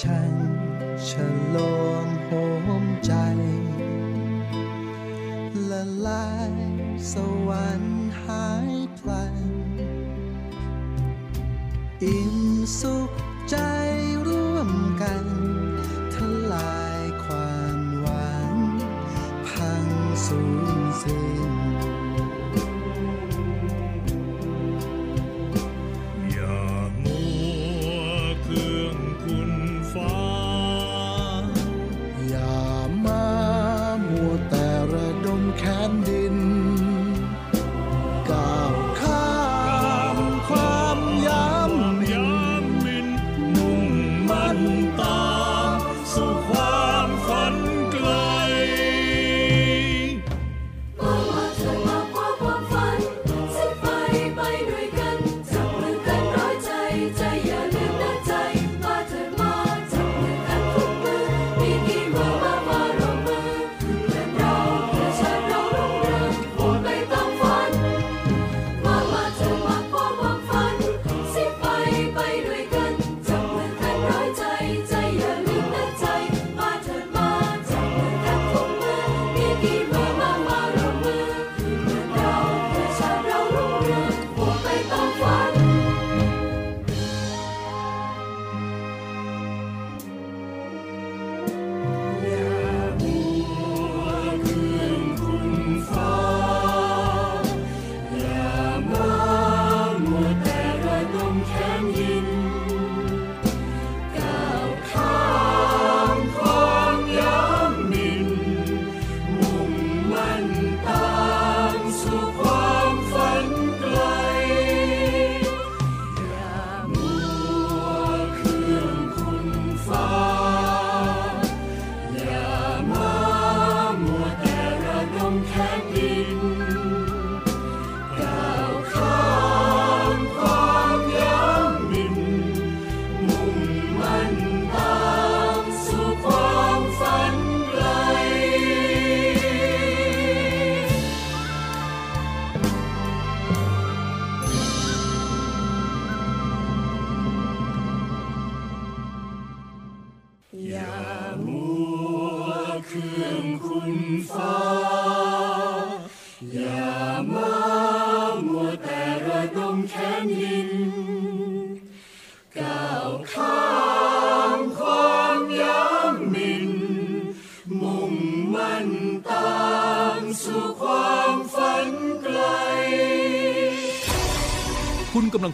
ฉันฉลองโหมใจ ละลายสวรรค์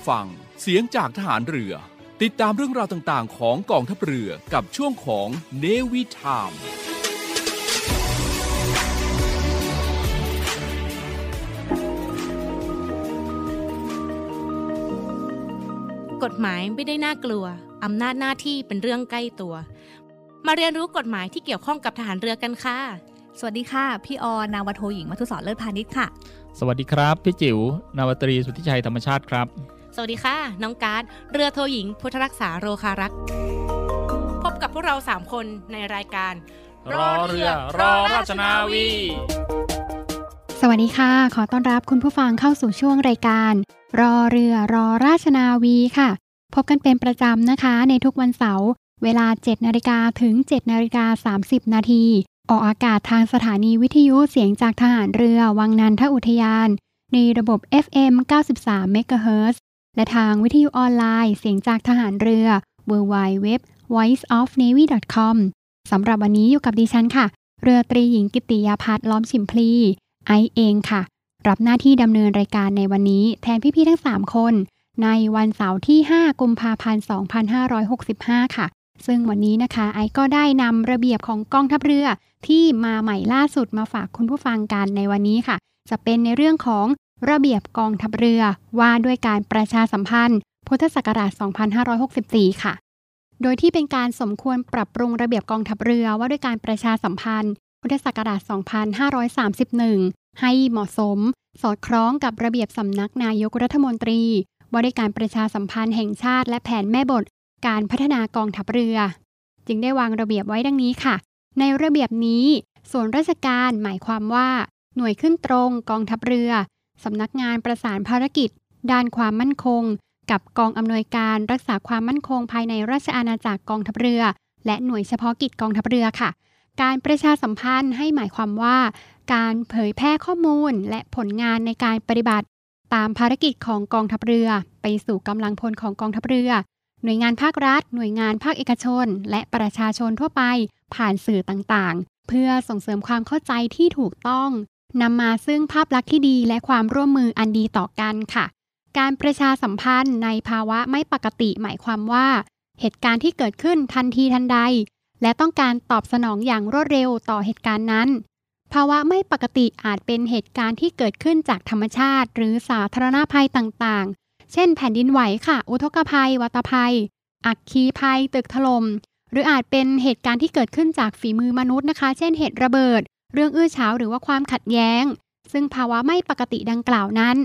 ฟัง เสียงจากทหารเรือ ติดตามเรื่องราวต่างๆ ของกองทัพเรือกับช่วงของเนวิทามกฎหมายไม่ได้น่ากลัว อำนาจหน้าที่เป็นเรื่องใกล้ตัว มาเรียนรู้กฎหมายที่เกี่ยวข้องกับทหารเรือกันค่ะ สวัสดีค่ะ พี่ออนาวาโทหญิงมัทุศรเลิศพาณิชย์ค่ะ สวัสดีครับ พี่จิ๋ว นาวาตรีสุทธิชัยธรรมชาติครับ สวัสดีค่ะ น้องการ์ดเรือโทหญิง พุทธรักษาโรคารัก พบกับพวกเรา 3 คนในรายการ รอเรือ รอราชนาวี สวัสดีค่ะ ขอต้อนรับคุณผู้ฟังเข้าสู่ช่วงรายการ รอเรือ รอราชนาวีค่ะ พบกันเป็นประจำนะคะ ในทุกวันเสาร์เวลา 7 นาฬิกาถึง 7 นาฬิกา 30 นาทีออกอากาศทางสถานีวิทยุเสียงจากทหารเรือวังนันทอุทยาน ในระบบ FM 93เมกะเฮิรตซ์ และทางวิทยุออนไลน์เสียงจากทหารเรือ www voiceofnavy.com สำหรับวันนี้อยู่กับดิฉันค่ะ เรือตรีหญิงกิติยาพัฒน์ล้อมฉิมพลี ไอเองค่ะ รับหน้าที่ดำเนินรายการในวันนี้แทนพี่ๆทั้ง 3 คน ในวันเสาร์ที่ 5 กุมภาพันธ์ 2565 ค่ะ ซึ่งวันนี้นะคะ ไอก็ได้นำระเบียบของกองทัพเรือที่มาใหม่ล่าสุดมาฝากคุณผู้ฟังกันในวันนี้ค่ะ จะเป็นในเรื่องของ ระเบียบกองทัพเรือว่าด้วยการประชาสัมพันธ์ พุทธศักราช 2564 ค่ะ โดยที่เป็นการสมควรปรับปรุงระเบียบกองทัพเรือว่าด้วยการประชาสัมพันธ์ พุทธศักราช 2531 ให้เหมาะสม สอดคล้องกับระเบียบสำนักนายกรัฐมนตรีว่าด้วยการประชาสัมพันธ์แห่งชาติ และแผนแม่บท การพัฒนากองทัพเรือ จึงได้วางระเบียบไว้ดังนี้ค่ะ ในระเบียบนี้ ส่วนราชการหมายความว่า หน่วยขึ้นตรงกองทัพเรือ สำนักงานประสานภารกิจ ด้านความมั่นคง กับกองอำนวยการรักษาความมั่นคงภายในราชอาณาจักรกองทัพเรือ และหน่วยเฉพาะกิจกองทัพเรือค่ะ การประชาสัมพันธ์ให้หมายความว่า การเผยแพร่ข้อมูลและผลงานในการปฏิบัติ ตามภารกิจของกองทัพเรือ ไปสู่กำลังพลของกองทัพเรือ หน่วยงานภาครัฐ หน่วยงานภาคเอกชน และประชาชนทั่วไปผ่านสื่อต่างๆ เพื่อส่งเสริมความเข้าใจที่ถูกต้อง นำมาซึ่งภาพลักษณ์ที่ดีและความร่วมมืออันดีต่อกันค่ะ การประชาสัมพันธ์ในภาวะไม่ปกติหมายความว่า เหตุการณ์ที่เกิดขึ้นทันทีทันใด และต้องการตอบสนองอย่างรวดเร็วต่อเหตุการณ์นั้น ภาวะไม่ปกติอาจเป็นเหตุการณ์ที่เกิดขึ้นจากธรรมชาติ หรือสาธารณภัยต่างๆ เช่น แผ่นดินไหวค่ะ อุทกภัย วัตภัย อัคคีภัย ตึกถลม่มหรืออาจเป็นเหตุการณ์ที่เกิดขึ้นจากฝีมือมนุษย์นะคะ เช่นเหตุระเบิด เรื่องอื้อฉาวหรือว่าความขัดแย้ง ซึ่งภาวะไม่ปกติดังกล่าวนั้น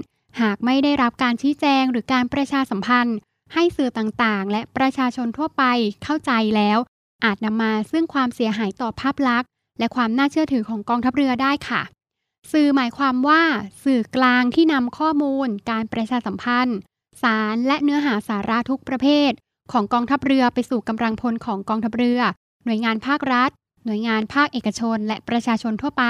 หากไม่ได้รับการชี้แจงหรือการประชาสัมพันธ์ ให้สื่อต่างๆ และประชาชนทั่วไปเข้าใจแล้ว อาจนำมาซึ่งความเสียหายต่อภาพลักษณ์ และความน่าเชื่อถือของกองทัพเรือได้ค่ะ สื่อหมายความว่า สื่อกลางที่นำข้อมูล การประชาสัมพันธ์ สารและเนื้อหาสาระทุกประเภท ของกองทัพเรือไปสู่กำลังพลของกองทัพเรือ หน่วยงานภาครัฐ หน่วยงานภาคเอกชน และประชาชนทั่วไป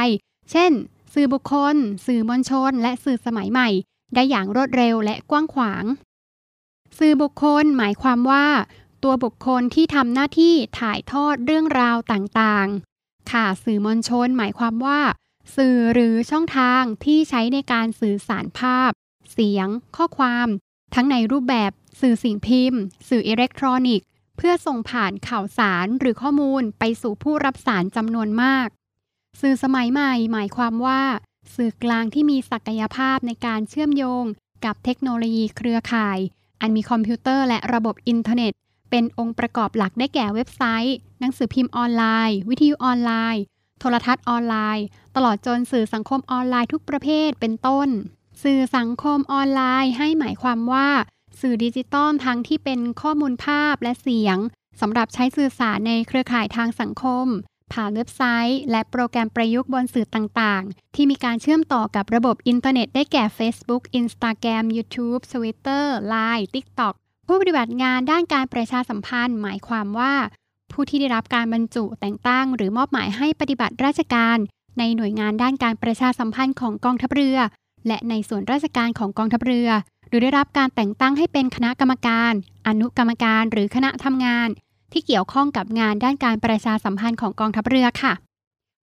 เช่น สื่อบุคคล สื่อมวลชน และสื่อสมัยใหม่ ได้อย่างรวดเร็วและกว้างขวาง สื่อบุคคลหมายความว่า ตัวบุคคลที่ทำหน้าที่ถ่ายทอดเรื่องราวต่างๆ ค่ะสื่อมวลชนหมายความว่า สื่อหรือช่องทางที่ใช้ในการสื่อสารภาพ เสียง ข้อความ ทั้งในรูปแบบ สื่อสิ่งพิมพ์ สื่ออิเล็กทรอนิกส์ เพื่อส่งผ่านข่าวสารหรือข้อมูลไปสู่ผู้รับสารจำนวนมาก สื่อสมัยใหม่ หมายความว่า สื่อกลางที่มีศักยภาพในการเชื่อมโยง กับเทคโนโลยีเครือข่าย อันมีคอมพิวเตอร์และระบบอินเทอร์เน็ต เป็นองค์ประกอบหลักได้แก่เว็บไซต์ หนังสือพิมพ์ออนไลน์ วิทยุออนไลน์ โทรทัศน์ออนไลน์ ตลอดจนสื่อสังคมออนไลน์ทุกประเภทเป็นต้น สื่อสังคมออนไลน์ให้หมายความว่า สื่อดิจิตอลทั้งที่เป็นข้อมูลภาพและเสียงสำหรับใช้สื่อสารในเครือข่ายทางสังคม ผ่านเว็บไซต์ และโปรแกรมประยุกต์บนสื่อต่างๆ ที่มีการเชื่อมต่อกับระบบอินเทอร์เน็ตได้แก่ Facebook Instagram YouTube Twitter Line TikTok ผู้ปฏิบัติงานด้านการประชาสัมพันธ์ หมายความว่า ผู้ที่ได้รับการบรรจุแต่งตั้ง หรือมอบหมายให้ปฏิบัติราชการ ในหน่วยงานด้านการประชาสัมพันธ์ของกองทัพเรือ และในส่วนราชการของกองทัพเรือ รือได้รับการแต่งตั้งให้เป็นคณะกรรมการ อนุกรรมการหรือคณะทำงาน ที่เกี่ยวข้องกับงานด้านการประชาสัมพันธ์ของกองทัพเรือค่ะ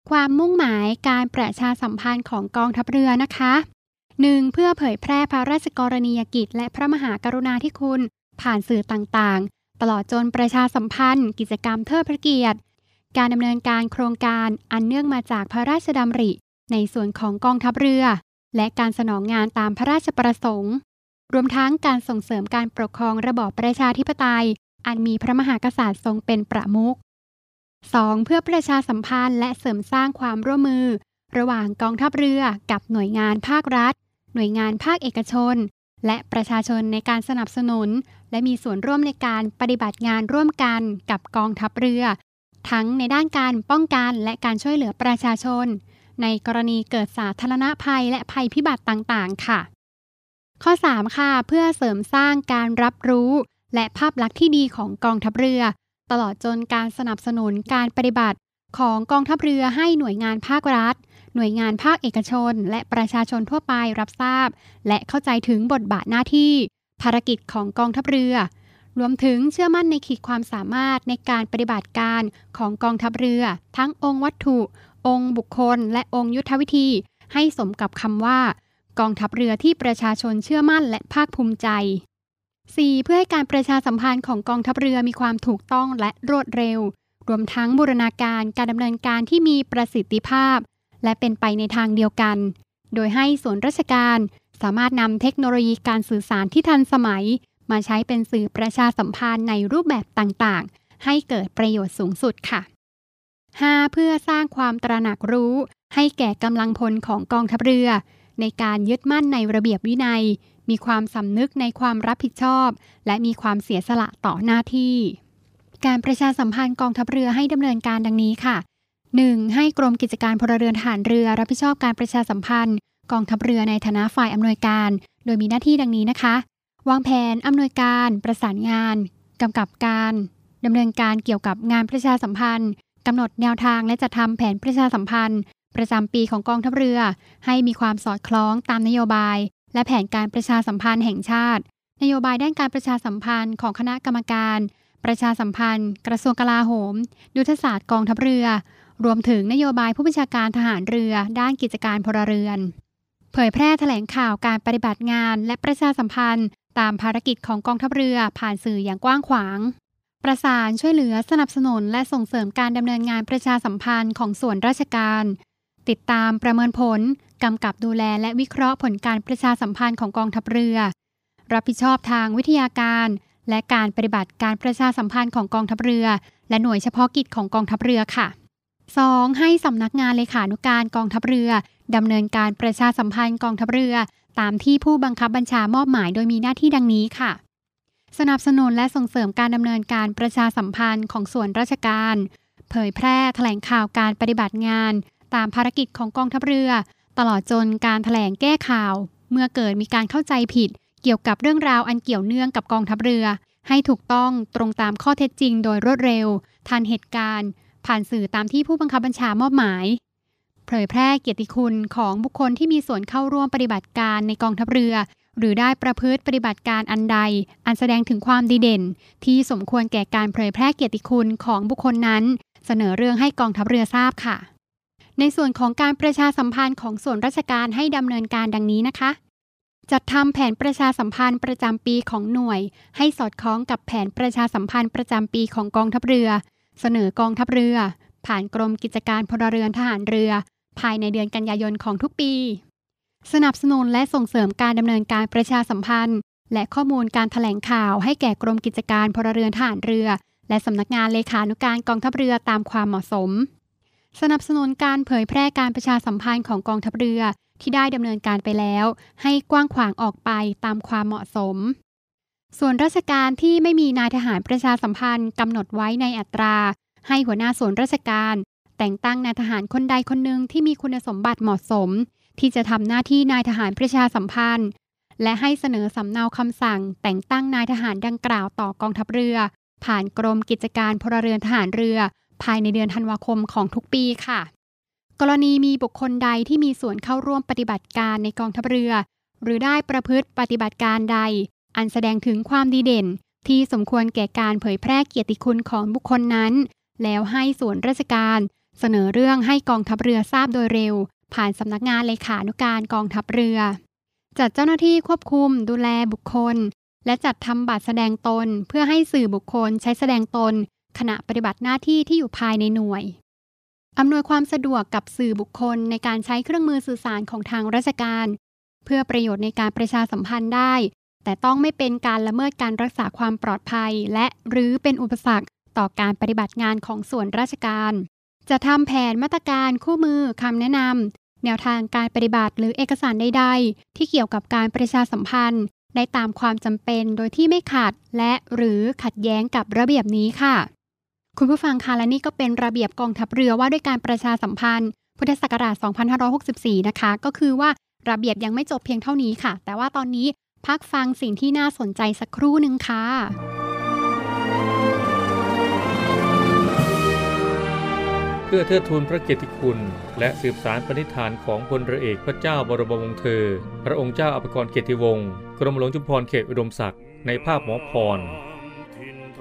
ความมุ่งหมายการประชาสัมพันธ์ของกองทัพเรือนะคะ 1. เพื่อเผยแพร่พระราชกรณียกิจ และพระมหากรุณาธิคุณ ผ่านสื่อต่างๆ ตลอดจนประชาสัมพันธ์ กิจกรรมเทิดพระเกียรติ การดำเนินการโครงการอันเนื่องมาจากพระราชดำริ ในส่วนของกองทัพเรือ และการสนองงานตามพระราชประสงค์ รวมทั้งการส่งเสริมการปกครองระบอบประชาธิปไตย อันมีพระมหากษัตริย์ทรงเป็นประมุข 2. เพื่อประชาสัมพันธ์และเสริมสร้างความร่วมมือ ระหว่างกองทัพเรือกับหน่วยงานภาครัฐ หน่วยงานภาคเอกชน และประชาชนในการสนับสนุน และมีส่วนร่วมในการปฏิบัติงานร่วมกันกับกองทัพเรือ ทั้งในด้านการป้องกันและการช่วยเหลือประชาชน ในกรณีเกิดสาธารณภัยและภัยพิบัติต่างๆ ค่ะ ข้อ 3 ค่ะ เพื่อเสริมสร้างการรับรู้ และภาพลักษณ์ที่ดีของกองทัพเรือ ตลอดจนการสนับสนุนการปฏิบัติ ของกองทัพเรือให้หน่วยงานภาครัฐ หน่วยงานภาคเอกชน และประชาชนทั่วไปรับทราบ และเข้าใจถึงบทบาทหน้าที่ ภารกิจของกองทัพเรือ รวมถึงเชื่อมั่นในขีดความสามารถในการปฏิบัติการของกองทัพเรือ ทั้งองค์วัตถุ องค์บุคคล และองค์ยุทธวิธี ให้สมกับคำว่า กองทัพเรือที่ประชาชนเชื่อมั่นและภาคภูมิใจ 4. เพื่อให้การประชาสัมพันธ์ของกองทัพเรือมีความถูกต้องและรวดเร็ว รวมทั้งบูรณาการการดำเนินการที่มีประสิทธิภาพ และเป็นไปในทางเดียวกัน โดยให้ส่วนราชการสามารถนำเทคโนโลยีการสื่อสารที่ทันสมัย มาใช้เป็นสื่อประชาสัมพันธ์ในรูปแบบต่างๆ ให้เกิดประโยชน์สูงสุดค่ะ 5. เพื่อสร้างความตระหนักรู้ ให้แก่กำลังพลของกองทัพเรือ ในการยึดมั่นในระเบียบวินัย มีความสำนึกในความรับผิดชอบ และมีความเสียสละต่อหน้าที่ การประชาสัมพันธ์กองทัพเรือให้ดำเนินการดังนี้ค่ะ 1. ให้กรมกิจการพลเรือนทหารเรือรับผิดชอบการประชาสัมพันธ์ กองทัพเรือในฐานะฝ่ายอำนวยการ โดยมีหน้าที่ดังนี้นะคะ วางแผนอำนวยการประสานงานกำกับการดำเนินการเกี่ยวกับงานประชาสัมพันธ์กำหนดแนวทางและจัดทำแผนประชาสัมพันธ์ ประจำปีของกองทัพเรือ ให้มีความสอดคล้องตามนโยบาย และแผนการประชาสัมพันธ์แห่งชาติ นโยบายด้านการประชาสัมพันธ์ของคณะกรรมการ ประชาสัมพันธ์ กระทรวงกลาโหม ยุทธศาสตร์กองทัพเรือ รวมถึงนโยบายผู้บัญชาการทหารเรือ ด้านกิจการพลเรือน เผยแพร่แถลงข่าวการปฏิบัติงาน และประชาสัมพันธ์ ตามภารกิจของกองทัพเรือผ่านสื่ออย่างกว้างขวางประสานช่วยเหลือสนับสนุนและส่งเสริมการดำเนินงานประชาสัมพันธ์ของส่วนราชการ ติดตามประเมินผล กำกับดูแลและวิเคราะห์ผลการประชาสัมพันธ์ของกองทัพเรือ รับผิดชอบทางวิทยาการ และการปฏิบัติการประชาสัมพันธ์ของกองทัพเรือ และหน่วยเฉพาะกิจของกองทัพเรือค่ะ 2. ให้สำนักงานเลขานุการกองทัพเรือดำเนินการประชาสัมพันธ์กองทัพเรือ ตามที่ผู้บังคับบัญชามอบหมายโดยมีหน้าที่ดังนี้ค่ะ สนับสนุนและส่งเสริมการดำเนินการประชาสัมพันธ์ของส่วนราชการ เผยแพร่แถลงข่าวการปฏิบัติงาน ตามภารกิจของกองทัพเรือ ตลอดจนการถแถลงแก้ข่าว เมื่อเกิดมีการเข้าใจผิด เกี่ยวกับเรื่องราวอันเกี่ยวเนื่องกับกองทัพเรือ ให้ถูกต้องตรงตามข้อเท็จจริงโดยรวดเร็ว ทันเหตุการณ์ ผ่านสื่อตามที่ผู้บังคับบัญชามอบหมาย เผยแพร่เกียรติคุณของบุคคลที่มีส่วนเข้าร่วมปฏิบัติการในกองทัพเรือ หรือได้ประพฤติปฏิบัติการอันใด อันแสดงถึงความดีเด่น ที่สมควรแก่การเผยแพร่เกียรติคุณของบุคคลนั้น เสนอเรื่องให้กองทัพเรือทราบค่ะ ในส่วนของการประชาสัมพันธ์ของส่วนราชการให้ดำเนินการดังนี้นะคะ จัดทำแผนประชาสัมพันธ์ประจำปีของหน่วย ให้สอดคล้องกับแผนประชาสัมพันธ์ประจำปีของกองทัพเรือ เสนอกองทัพเรือ ผ่านกรมกิจการพลเรือนทหารเรือ ภายในเดือนกันยายนของทุกปี สนับสนุนและส่งเสริมการดำเนินการประชาสัมพันธ์ และข้อมูลการถแถลงข่าวให้แก่กรมกิจการพลเรือนทหารเรือ และสำนักงานเลขานุการกองทัพเรือตามความเหมาะสม สนับสนุนการเผยแพร่การประชาสัมพันธ์ของกองทัพเรือที่ได้ดำเนินการไปแล้ว ให้กว้างขวางออกไปตามความเหมาะสม ส่วนราชการที่ไม่มีนายทหารประชาสัมพันธ์กำหนดไว้ในอัตรา ให้หัวหน้าส่วนราชการ แต่งตั้งนายทหารคนใดคนหนึ่งที่มีคุณสมบัติเหมาะสม ที่จะทำหน้าที่นายทหารประชาสัมพันธ์ และให้เสนอสำเนาคำสั่ง แต่งตั้งนายทหารดังกล่าวต่อกองทัพเรือ ผ่านกรมกิจการพลเรือนทหารเรือ ภายในเดือนธันวาคมของทุกปีค่ะ กรณีมีบุคคลใดที่มีส่วนเข้าร่วมปฏิบัติการในกองทัพเรือ หรือได้ประพฤติปฏิบัติการใด อันแสดงถึงความดีเด่น ที่สมควรแก่การเผยแพร่เกียรติคุณของบุคคลนั้น แล้วให้ส่วนราชการ เสนอเรื่องให้กองทัพเรือทราบโดยเร็ว ผ่านสำนักงานเลขานุการกองทัพเรือ จัดเจ้าหน้าที่ควบคุม ดูแลบุคคลและจัดทำบัตรแสดงตนเพื่อให้สื่อบุคคลใช้แสดงตน ขณะปฏิบัติหน้าที่ที่อยู่ภายในหน่วย อำนวยความสะดวกกับสื่อบุคคลในการใช้เครื่องมือสื่อสารของทางราชการ เพื่อประโยชน์ในการประชาสัมพันธ์ได้ แต่ต้องไม่เป็นการละเมิดการรักษาความปลอดภัย และหรือเป็นอุปสรรคต่อการปฏิบัติงานของส่วนราชการ จะทำแผนมาตรการคู่มือคำแนะนำแนวทางการปฏิบัติหรือเอกสารใดๆ ที่เกี่ยวกับการประชาสัมพันธ์ได้ตามความจำเป็นโดยที่ไม่ขัดและหรือขัดแย้งกับระเบียบนี้ค่ะ คุณผู้ฟังคะและนี่ก็เป็นระเบียบกองทัพเรือว่าด้วยการประชาสัมพันธ์ พุทธศักราช 2564 นะคะ ก็คือว่าระเบียบยังไม่จบเพียงเท่านี้ค่ะ แต่ว่าตอนนี้พักฟังสิ่งที่น่าสนใจสักครู่หนึ่งค่ะพพื่อเทิดทูนพระเกียรติคุณ และสืบสารปณิธานของพลเรือเอกพระเจ้าบรมวงศ์เธอ พระองค์เจ้าอภิกรเกียรติวงศ์กรมหลวงจุฬาภรณ์เขตอุดมศักดิ์ในภาพหมอพร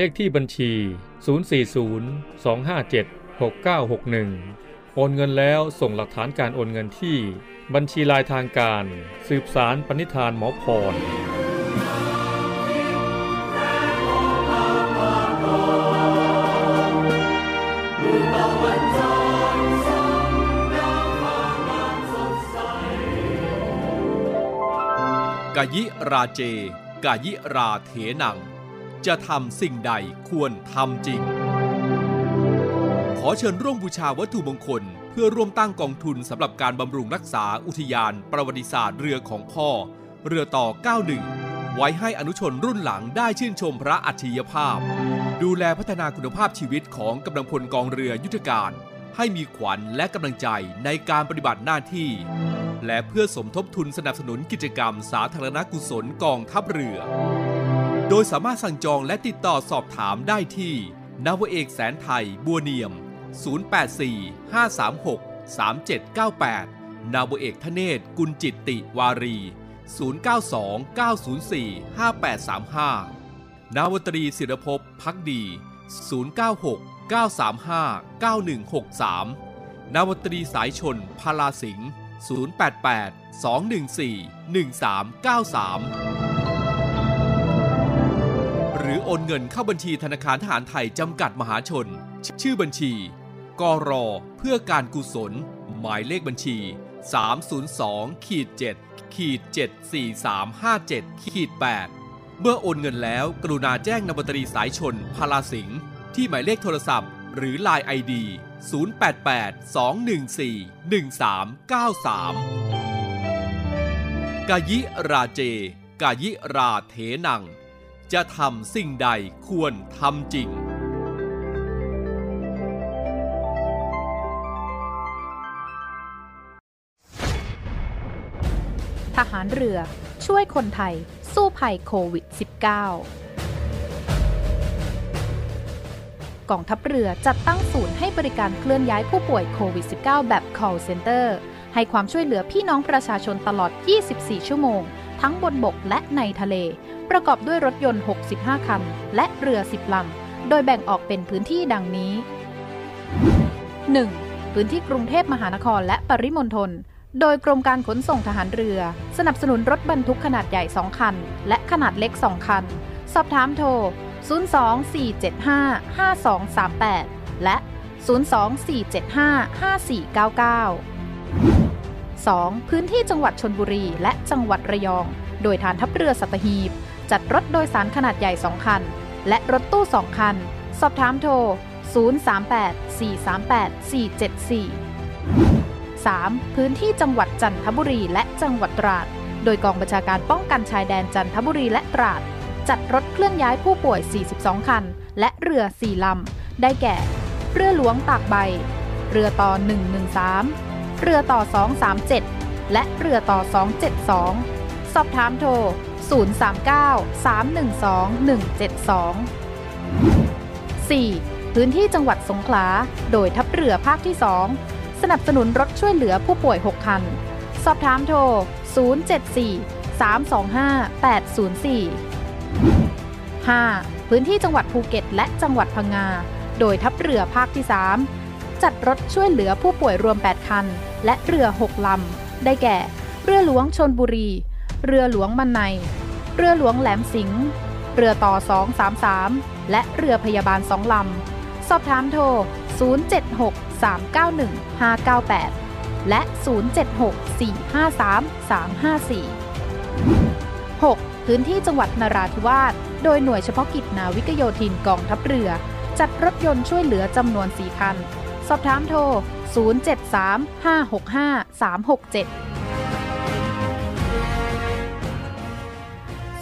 เลขที่บัญชี 040-257-6961 โอนเงินแล้วส่งหลักฐานการโอนเงินที่ บัญชีลายทางการ สืบสารปณิธานหมอพรกายิราเจ กายิราเถนัง จะทำสิ่งใดควรทำจริง ขอเชิญร่วมบูชาวัตถุมงคล เพื่อร่วมตั้งกองทุนสำหรับการบำรุงรักษาอุทยาน ประวัติศาสตร์เรือของพ่อ เรือต่อ 91 ไว้ให้อนุชนรุ่นหลังได้ชื่นชมพระอัจฉริยภาพ ดูแลพัฒนาคุณภาพชีวิตของกำลังพลกองเรือยุทธการ ให้มีขวัญและกำลังใจในการปฏิบัติหน้าที่และเพื่อสมทบทุนสนับสนุนกิจกรรมสาธารณกุศลกองทัพเรือ โดยสามารถสั่งจองและติดต่อสอบถามได้ที่นาวเอกแสนไทยบัวเนียม 084 536 3798 นาวเอกทเนศกุลจิตติวารี 092 904 5835 นาวตรีศิรภพพักดี 096 935 9163 นาวตรีสายชนพาลาสิงห์088 214 1393 รือโอนเงินเข้าบัญชีธนาคารทหารไทยจำกัดมหาชน ชื่อบัญชี กรอเพื่อการกุศล หมายเลขบัญชี 302ขีด7ขีด74357ขีด8เมื่อโอนเงินแล้วกรุณาแจ้งนบัตรีสายชนพาลาสิงห์ที่หมายเลขโทรศัพท์ หรือ Line ID 088 214 1393 กายิราเจ กายิราเถนัง จะทำสิ่งใดควรทำจริง ทหารเรือช่วยคนไทยสู้ภัยโควิด -19 กองทัพเรือจัดตั้งศูนย์ให้บริการเคลื่อนย้ายผู้ป่วยโควิด -19 แบบ call center ให้ความช่วยเหลือพี่น้องประชาชนตลอด 24 ชั่วโมง ทั้งบนบกและในทะเล ประกอบด้วยรถยนต์ 65 คัน และเรือ 10 ลำ โดยแบ่งออกเป็นพื้นที่ดังนี้ 1. พื้นที่กรุงเทพมหานครและปริมณฑล โดยกรมการขนส่งทหารเรือ สนับสนุนรถบรรทุกขนาดใหญ่ 2 คัน และขนาดเล็ก 2 คัน สอบถามโทร 024755238 และ 024755499 2. พื้นที่จังหวัดชนบุรีและจังหวัดระยอง โดยฐานทัพเรือสัตหีบ จัดรถโดยสารขนาดใหญ่ 2 คัน และรถตู้ 2 คัน สอบถามโทร 038-438-474 3. พื้นที่จังหวัดจันทบุรีและจังหวัดตราด โดยกองบัญชาการป้องกันชายแดนจันทบุรีและตราด จัดรถเคลื่อนย้ายผู้ป่วย 42 คัน และเรือ 4 ลำ ได้แก่ เรือหลวงตากใบ เรือต่อ 113 เรือต่อ 237 และเรือต่อ 272 สอบถามโทร 039-312-172 4. พื้นที่จังหวัดสงขลา โดยทัพเรือภาคที่ 2 สนับสนุนรถช่วยเหลือผู้ป่วย 6 คัน สอบถามโทร 074-325-804 5. พื้นที่จังหวัดภูเก็ตและจังหวัดพังงา โดยทัพเรือภาคที่ 3 จัดรถช่วยเหลือผู้ป่วยรวม 8 คัน และเรือ 6 ลำ ได้แก่ เรือหลวงชนบุรี เรือหลวงมันใน เรือหลวงแหลมสิงห์ เรือต่อ 233 และเรือพยาบาล2ลำ สอบถามโทร 076-391-598 และ 076-453-354 6. พื้นที่จังหวัดนราธิวาส โดยหน่วยเฉพาะกิจนาวิกโยธินกองทัพเรือ จัดรถยนต์ช่วยเหลือจำนวน 4 คัน สอบถามโทร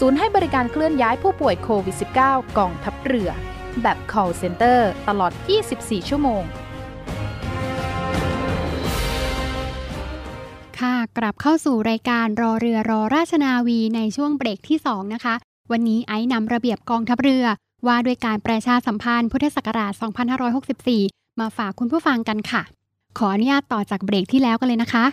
ศูนย์ให้บริการเคลื่อนย้ายผู้ป่วยโควิด -19 กองทัพเรือ แบบ call center ตลอด 24 ชั่วโมง ค่ะ กลับเข้าสู่รายการรอเรือรอราชนาวีในช่วงเบรกที่ 2 นะคะ วันนี้ไอ้นำระเบียบกองทัพเรือ ว่าด้วยการประชาสัมพันธ์พุทธศักราช 2564 มาฝากคุณผู้ฟังกันค่ะ ขออนุญาตต่อจากเบรกที่แล้วกันเลยนะคะ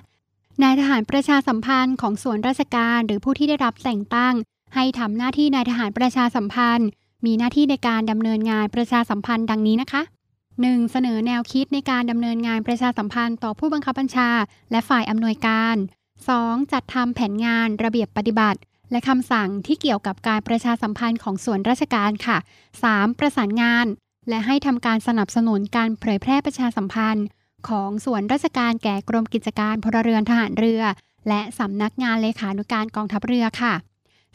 นายทหารประชาสัมพันธ์ของส่วนราชการหรือผู้ที่ได้รับแต่งตั้ง ให้ทำหน้าที่นายทหารประชาสัมพันธ์ มีหน้าที่ในการดำเนินงานประชาสัมพันธ์ดังนี้นะคะ 1. เสนอแนวคิดในการดำเนินงานประชาสัมพันธ์ต่อผู้บังคับบัญชา และฝ่ายอำนวยการ 2. จัดทำแผนงานระเบียบปฏิบัติ และคำสั่งที่เกี่ยวกับการประชาสัมพันธ์ของส่วนราชการค่ะ 3. ประสานงาน และให้ทำการสนับสนุนการเผยแพร่ประชาสัมพันธ์ ของส่วนราชการแก่กรมกิจการพลเรือนทหารเรือ และสำนักงานเลขานุการกองทัพเรือค่ะ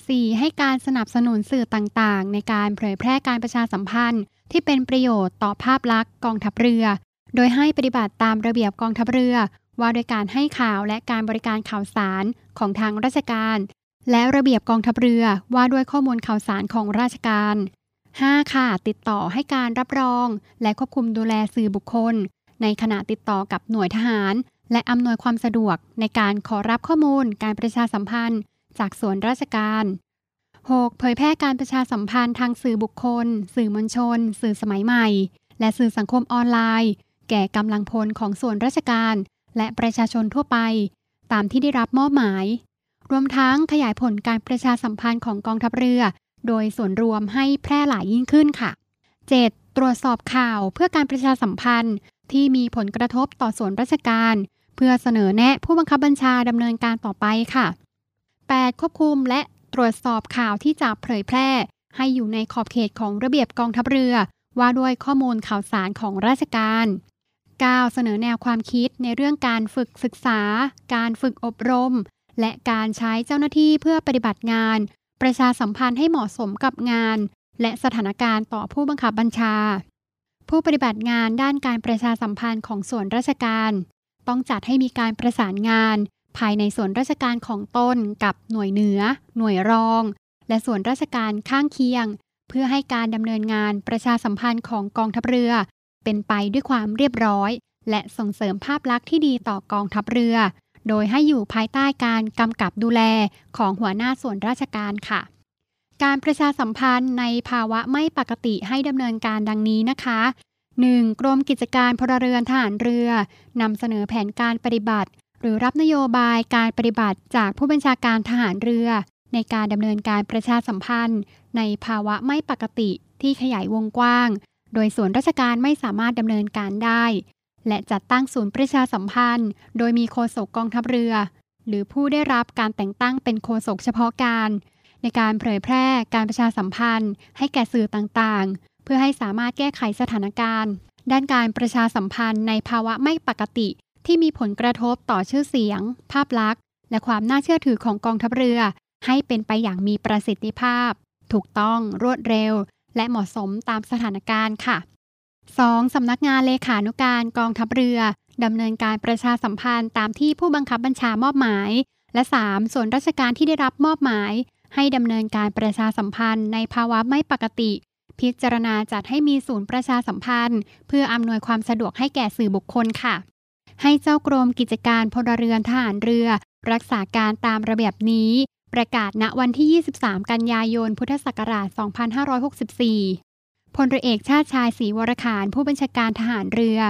4. ให้การสนับสนุนสื่อต่างๆ ในการเผยแพร่การประชาสัมพันธ์ ที่เป็นประโยชน์ต่อภาพลักษณ์กองทัพเรือ โดยให้ปฏิบัติตามระเบียบกองทัพเรือ ว่าโดยการให้ข่าวและการบริการข่าวสารของทางราชการ และระเบียบกองทัพเรือว่าด้วยข้อมูลข่าวสารของราชการ 5. ค่ะ ติดต่อให้การรับรอง และควบคุมดูแลสื่อบุคคล ในขณะติดต่อกับหน่วยทหาร และอำนวยความสะดวกในการขอรับข้อมูลการประชาสัมพันธ์ จากส่วนราชการ 6. เผยแพร่การประชาสัมพันธ์ทางสื่อบุคคล สื่อมวลชน สื่อสมัยใหม่ และสื่อสังคมออนไลน์ แก่กำลังพลของส่วนราชการ และประชาชนทั่วไป ตามที่ได้รับมอบหมาย รวมทั้งขยายผลการประชาสัมพันธ์ของกองทัพเรือ โดยส่วนรวมให้แพร่หลายยิ่งขึ้นค่ะ 7. ตรวจสอบข่าวเพื่อการประชาสัมพันธ์ที่มีผลกระทบต่อส่วนราชการ เพื่อเสนอแนะผู้บังคับบัญชาดำเนินการต่อไปค่ะ 8. ควบคุมและตรวจสอบข่าวที่จะเผยแพร่ ให้อยู่ในขอบเขตของระเบียบกองทัพเรือ ว่าด้วยข้อมูลข่าวสารของราชการ 9. เสนอแนวความคิดในเรื่องการฝึกศึกษา การฝึกอบรม และการใช้เจ้าหน้าที่เพื่อปฏิบัติงาน ประชาสัมพันธ์ให้เหมาะสมกับงาน และสถานการณ์ต่อผู้บังคับบัญชา ผู้ปฏิบัติงานด้านการประชาสัมพันธ์ของส่วนราชการ ต้องจัดให้มีการประสานงาน ภายในส่วนราชการของต้นกับหน่วยเหนือ หน่วยรอง และส่วนราชการข้างเคียง เพื่อให้การดำเนินงานประชาสัมพันธ์ของกองทัพเรือ เป็นไปด้วยความเรียบร้อย และส่งเสริมภาพลักษณ์ที่ดีต่อกองทัพเรือ โดยให้อยู่ภายใต้การกำกับดูแลของหัวหน้าส่วนราชการค่ะ การประชาสัมพันธ์ในภาวะไม่ปกติให้ดำเนินการดังนี้นะคะ 1. กรมกิจการพลเรือนทหารเรือนำเสนอแผนการปฏิบัติ หรือรับนโยบายการปฏิบัติจากผู้บัญชาการทหารเรือ ในการดำเนินการประชาสัมพันธ์ ในภาวะไม่ปกติที่ขยายวงกว้าง โดยส่วนราชการไม่สามารถดำเนินการได้ และจัดตั้งศูนย์ประชาสัมพันธ์ โดยมีโฆษกกองทัพเรือ หรือผู้ได้รับการแต่งตั้งเป็นโฆษกเฉพาะการ ในการเผยแพร่การประชาสัมพันธ์ ให้แก่สื่อต่างๆ เพื่อให้สามารถแก้ไขสถานการณ์ ด้านการประชาสัมพันธ์ในภาวะไม่ปกติ ที่มีผลกระทบต่อชื่อเสียง ภาพลักษณ์ และความน่าเชื่อถือของกองทัพเรือ ให้เป็นไปอย่างมีประสิทธิภาพ ถูกต้องรวดเร็ว และเหมาะสมตามสถานการณ์ค่ะ 2. สำนักงานเลขานุการกองทัพเรือดำเนินการประชาสัมพันธ์ตามที่ผู้บังคับบัญชามอบหมาย และ 3. ส่วนราชการที่ได้รับมอบหมาย ให้ดำเนินการประชาสัมพันธ์ในภาวะไม่ปกติ พิจารณาจัดให้มีศูนย์ประชาสัมพันธ์ เพื่ออำนวยความสะดวกให้แก่สื่อบุคคลค่ะ ให้เจ้ากรมกิจการพลเรือนทหารเรือ รักษาการตามระเบียบนี้ ประกาศณวันที่ 23 กันยายน พุทธศักราช 2564 พลเรือเอกชาติชายศรีวรขานผู้บัญชาการทหารเรือ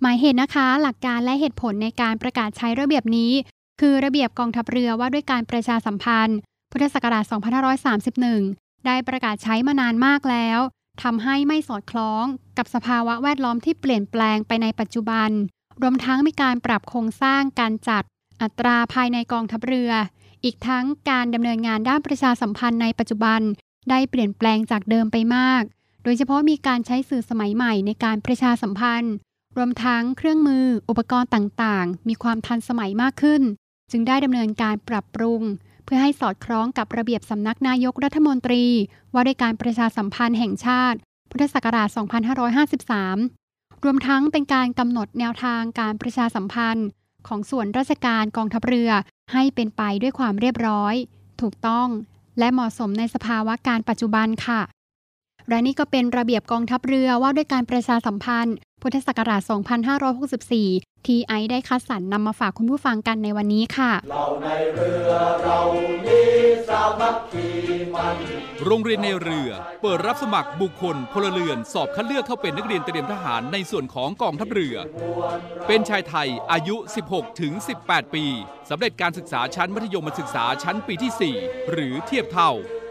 หมายเหตุนะคะ หลักการและเหตุผลในการประกาศใช้ระเบียบนี้ คือระเบียบกองทัพเรือว่าด้วยการประชาสัมพันธ์ พุทธศักราช 2531 ได้ประกาศใช้มานานมากแล้วทำให้ไม่สอดคล้องกับสภาวะแวดล้อมที่เปลี่ยนแปลงไปในปัจจุบัน รวมทั้งมีการปรับโครงสร้างการจัดอัตราภายในกองทัพเรือ อีกทั้งการดำเนินงานด้านประชาสัมพันธ์ในปัจจุบัน ได้เปลี่ยนแปลงจากเดิมไปมาก โดยเฉพาะมีการใช้สื่อสมัยใหม่ในการประชาสัมพันธ์ รวมทั้งเครื่องมือ อุปกรณ์ต่างๆ มีความทันสมัยมากขึ้น จึงได้ดำเนินการปรับปรุง เพื่อให้สอดคล้องกับระเบียบสำนักนายกรัฐมนตรี ว่าด้วยการประชาสัมพันธ์แห่งชาติ พุทธศักราช 2553 รวมทั้งเป็นการกำหนดแนวทางการประชาสัมพันธ์ ของส่วนราชการกองทัพเรือ ให้เป็นไปด้วยความเรียบร้อย ถูกต้อง และเหมาะสมในสภาวะการปัจจุบันค่ะ และนี่ก็เป็นระเบียบกองทัพเรือว่าด้วยการประชาสัมพันธ์ พุทธศักราช 2564 ที่ไอได้คัดสรรนำมาฝากคุณผู้ฟังกันในวันนี้ค่ะโรงเรียนนายเรือ เปิดรับสมัครบุคคลพลเรือน สอบคัดเลือกเข้าเป็นนักเรียนเตรียมทหารในส่วนของกองทัพเรือ เป็นชายไทยอายุ 16 ถึง 18 ปีสำเร็จการศึกษาชั้นมัธยมศึกษาชั้นปีที่ 4 หรือเทียบเท่า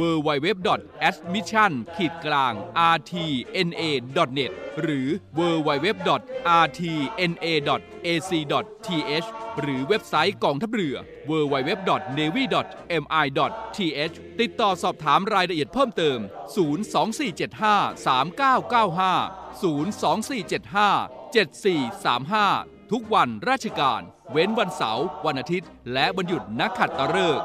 www.admission-rtna.net หรือ www.rtna.ac.th หรือเว็บไซต์กองทัพเรือ www.navy.mi.th ติดต่อสอบถามรายละเอียดเพิ่มเติม 024753995 024757435 ทุกวันราชการ เว้นวันเสาร์ วันอาทิตย์ และวันหยุดนักขัตฤกษ์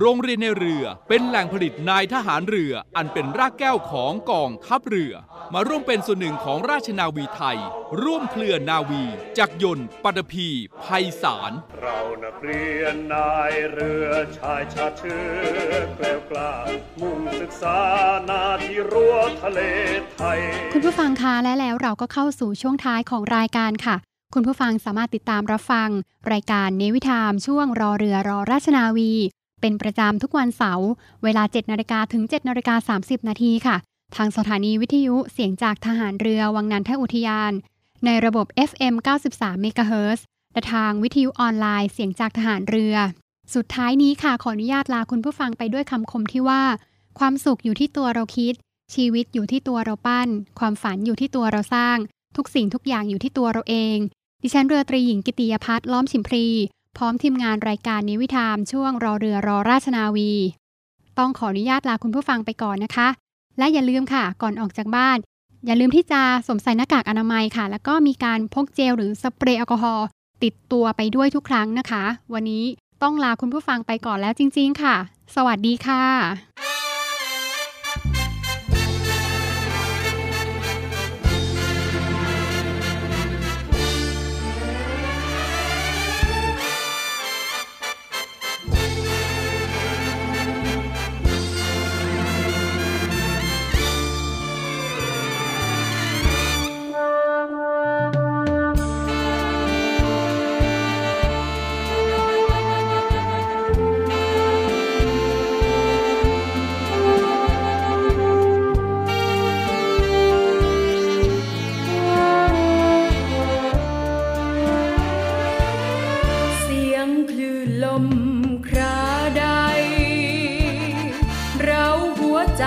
โรงเรียนในเรือเป็นแหล่งผลิตนายทหารเรืออันเป็นรากแก้วของกองทัพเรือ มาร่วมเป็นส่วนหนึ่งของราชนาวีไทย ร่วมเคลื่อนนาวีจักรยนต์ปัตภีภัยสารเรานักเรียนนายเรือชายชาติเชื้อแกล้วกล้ามุ่งศึกษานาที่รั้วทะเลไทย คุณผู้ฟังคะและแล้วเราก็เข้าสู่ช่วงท้ายของรายการค่ะคุณผู้ฟังสามารถติดตามรับฟัง รายการเนวิทามช่วงรอเรือรอราชนาวี เป็นประจำทุกวันเสาร์เวลา 7นาฬิกาถึง7นาฬิกา30 นาทีค่ะ ทางสถานีวิทยุเสียงจากทหารเรือวังนันทอุทยาน ในระบบ FM 93 MHz และทางวิทยุออนไลน์เสียงจากทหารเรือ สุดท้ายนี้ค่ะขออนุญาตลาคุณผู้ฟังไปด้วยคำคมที่ว่า ความสุขอยู่ที่ตัวเราคิด ชีวิตอยู่ที่ตัวเราปั้น ความฝันอยู่ที่ตัวเราสร้าง ทุกสิ่งทุกอย่างอยู่ที่ตัวเราเอง ดิฉันเรือตรีหญิงกิติยพัฒน์ล้อมฉิมพรี พร้อมทีมงานรายการนิวิธามช่วงรอเรือรอราชนาวี ต้องขออนุญาตลาคุณผู้ฟังไปก่อนนะคะ และอย่าลืมค่ะ ก่อนออกจากบ้าน อย่าลืมที่จะสวมใส่หน้ากากอนามัยค่ะ แล้วก็มีการพกเจลหรือสเปรย์แอลกอฮอล์ติดตัวไปด้วยทุกครั้งนะคะ วันนี้ต้องลาคุณผู้ฟังไปก่อนแล้วจริง ๆ ค่ะ สวัสดีค่ะ ลมคราใด เราหัวใจ